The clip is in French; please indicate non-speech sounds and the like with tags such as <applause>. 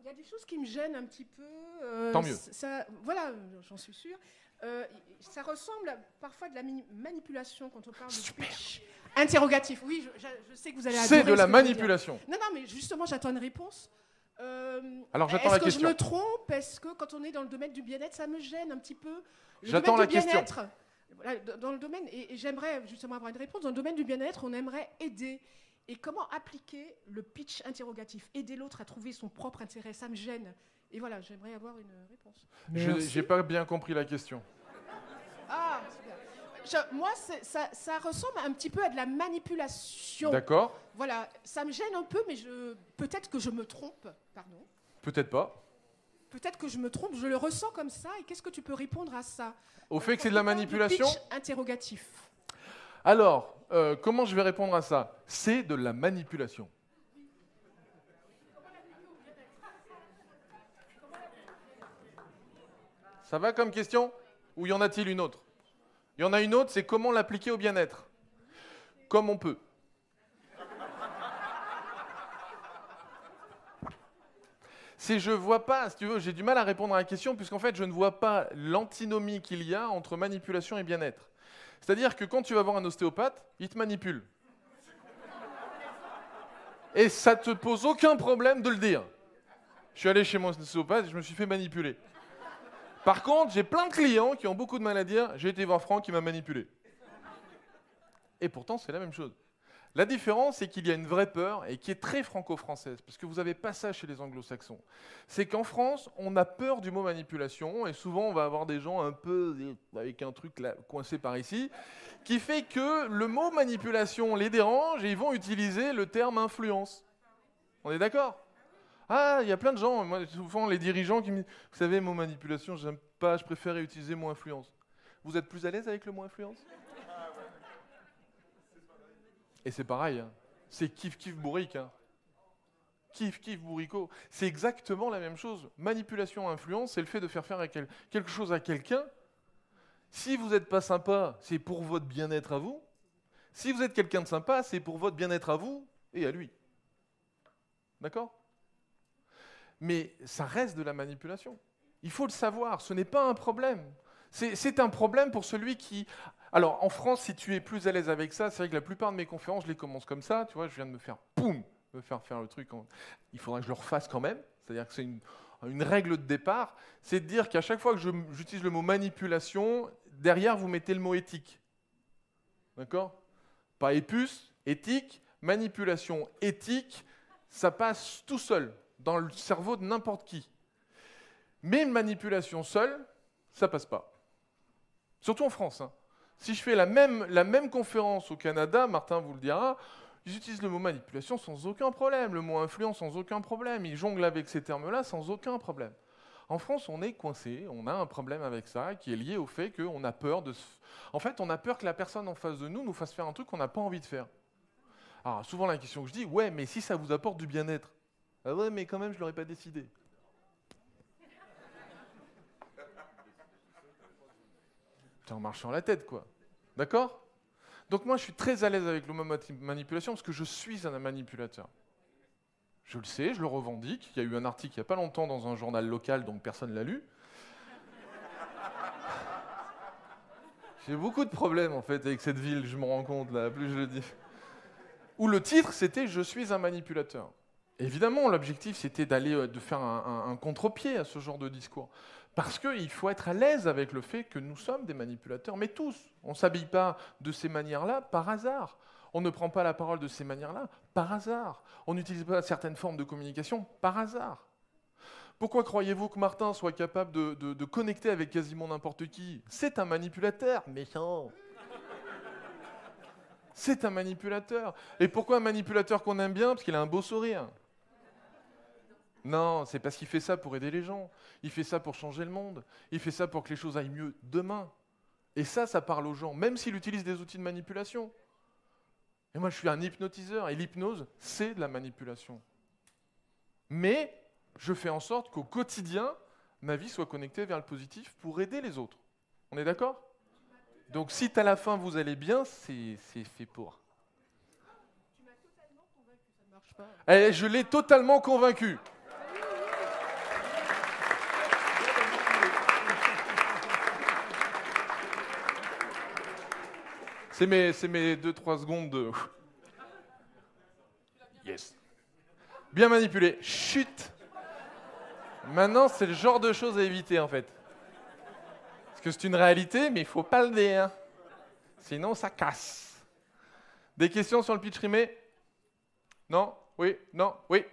Il y a des choses qui me gênent un petit peu. euh, Tant mieux. Ça, voilà, j'en suis sûre. Euh, ça ressemble à parfois de la manipulation quand on parle de pitch. Interrogatif, oui, je, sais que vous allez C'est de la que manipulation. Non, non, mais justement, j'attends une réponse. Euh, Alors, j'attends est-ce la que question. je me trompe? Est-ce que quand on est dans le domaine du bien-être, ça me gêne un petit peu? J'attends la question. voilà, dans- dans le domaine, et, et j'aimerais justement avoir une réponse, dans le domaine du bien-être, on aimerait aider. Et comment appliquer le pitch interrogatif Aider l'autre à trouver son propre intérêt, ça me gêne. Et voilà, j'aimerais avoir une réponse. Je n'ai pas bien compris la question. Ah, super. Je- moi, ça, ça ressemble un petit peu à de la manipulation. D'accord Voilà, ça me gêne un peu, mais je, peut-être que je me trompe. Pardon. Peut-être pas. Peut-être que je me trompe, je le ressens comme ça. Et qu'est-ce que tu peux répondre à ça? Au fait que c'est de la manipulation pitch interrogatif? Alors, euh, comment je vais répondre à ça? C'est de la manipulation. Ça va comme question? Ou y en a-t-il une autre? Il y en a une autre, c'est comment l'appliquer au bien-être? Comme on peut. C'est je vois pas, si tu veux, j'ai du mal à répondre à la question puisqu'en fait je ne vois pas l'antinomie qu'il y a entre manipulation et bien-être. C'est-à-dire que quand tu vas voir un ostéopathe, il te manipule. Et ça te pose aucun problème de le dire. Je suis allé chez mon ostéopathe et je me suis fait manipuler. Par contre, j'ai plein de clients qui ont beaucoup de mal à dire j'ai été voir Franck qui m'a manipulé. Et pourtant, c'est la même chose. La différence, c'est qu'il y a une vraie peur et qui est très franco-française, parce que vous n'avez pas ça chez les anglo-saxons. C'est qu'en France, on a peur du mot manipulation, et souvent on va avoir des gens un peu avec un truc coincé par ici, qui fait que le mot manipulation les dérange et ils vont utiliser le terme influence. On est d'accord? Ah, il y a plein de gens, moi souvent les dirigeants qui me disent, vous savez, mot manipulation, j'aime pas, je préfère utiliser mot influence. Vous êtes plus à l'aise avec le mot influence? Et c'est pareil, hein. c'est kiff kiff bourrique. Hein. Kiff kiff bourricot. C'est exactement la même chose. Manipulation, influence, c'est le fait de faire faire quelque chose à quelqu'un. Si vous n'êtes pas sympa, c'est pour votre bien-être à vous. Si vous êtes quelqu'un de sympa, c'est pour votre bien-être à vous et à lui. D'accord? Mais ça reste de la manipulation. Il faut le savoir, ce n'est pas un problème. C'est un problème pour celui qui alors, en France, si tu es plus à l'aise avec ça, c'est vrai que la plupart de mes conférences, je les commence comme ça. Tu vois, je viens de me faire, poum, me faire faire le truc. Il faudra que je le refasse quand même. C'est-à-dire que c'est une, règle de départ. C'est de dire qu'à chaque fois que j'utilise le mot manipulation, derrière, vous mettez le mot éthique. D'accord? Pas épuce, éthique, manipulation, éthique, ça passe tout seul dans le cerveau de n'importe qui. Mais une manipulation seule, ça passe pas. Surtout en France. hein. Si je fais la même, conférence au Canada, Martin vous le dira, ils utilisent le mot manipulation sans aucun problème, le mot influence sans aucun problème, ils jonglent avec ces termes-là sans aucun problème. En France, on est coincé, on a un problème avec ça qui est lié au fait qu'on a peur de... En fait, on a peur que la personne en face de nous nous fasse faire un truc qu'on n'a pas envie de faire. Alors, souvent, la question que je dis, ouais, mais si ça vous apporte du bien-être. Ah ouais, mais quand même, je ne l'aurais pas décidé. Marche sur la tête, quoi. D'accord? Donc moi, je suis très à l'aise avec le manipulation parce que je suis un manipulateur. Je le sais, je le revendique. Il y a eu un article il n'y a pas longtemps dans un journal local, donc personne ne l'a lu. <laughs> J'ai beaucoup de problèmes en fait avec cette ville, je me rends compte là, plus je le dis. Où le titre c'était Je suis un manipulateur. Évidemment, l'objectif c'était d'aller euh, de faire un, contre-pied à ce genre de discours. Parce qu'il faut être à l'aise avec le fait que nous sommes des manipulateurs, mais tous. On ne s'habille pas de ces manières-là par hasard. On ne prend pas la parole de ces manières-là par hasard. On n'utilise pas certaines formes de communication par hasard. Pourquoi croyez-vous que Martin soit capable de, de- de connecter avec quasiment n'importe qui? C'est un manipulateur, méchant. C'est un manipulateur. Et pourquoi un manipulateur qu'on aime bien? Parce qu'il a un beau sourire. Non, c'est parce qu'il fait ça pour aider les gens. Il fait ça pour changer le monde. Il fait ça pour que les choses aillent mieux demain. Et ça, ça parle aux gens, même s'il utilise des outils de manipulation. Et moi, je suis un hypnotiseur, et l'hypnose, c'est de la manipulation. Mais je fais en sorte qu'au quotidien, ma vie soit connectée vers le positif pour aider les autres. On est d'accord? Donc si à la fin vous allez bien, c'est fait pour. Eh, je l'ai totalement convaincu. C'est mes, mes 2-3 secondes de. Yes. Bien manipulé. Chut. Maintenant, c'est le genre de choses à éviter en fait. Parce que c'est une réalité, mais il faut pas le dire. Sinon, ça casse. Des questions sur le pitch rimé? Non? Oui? Non? Oui?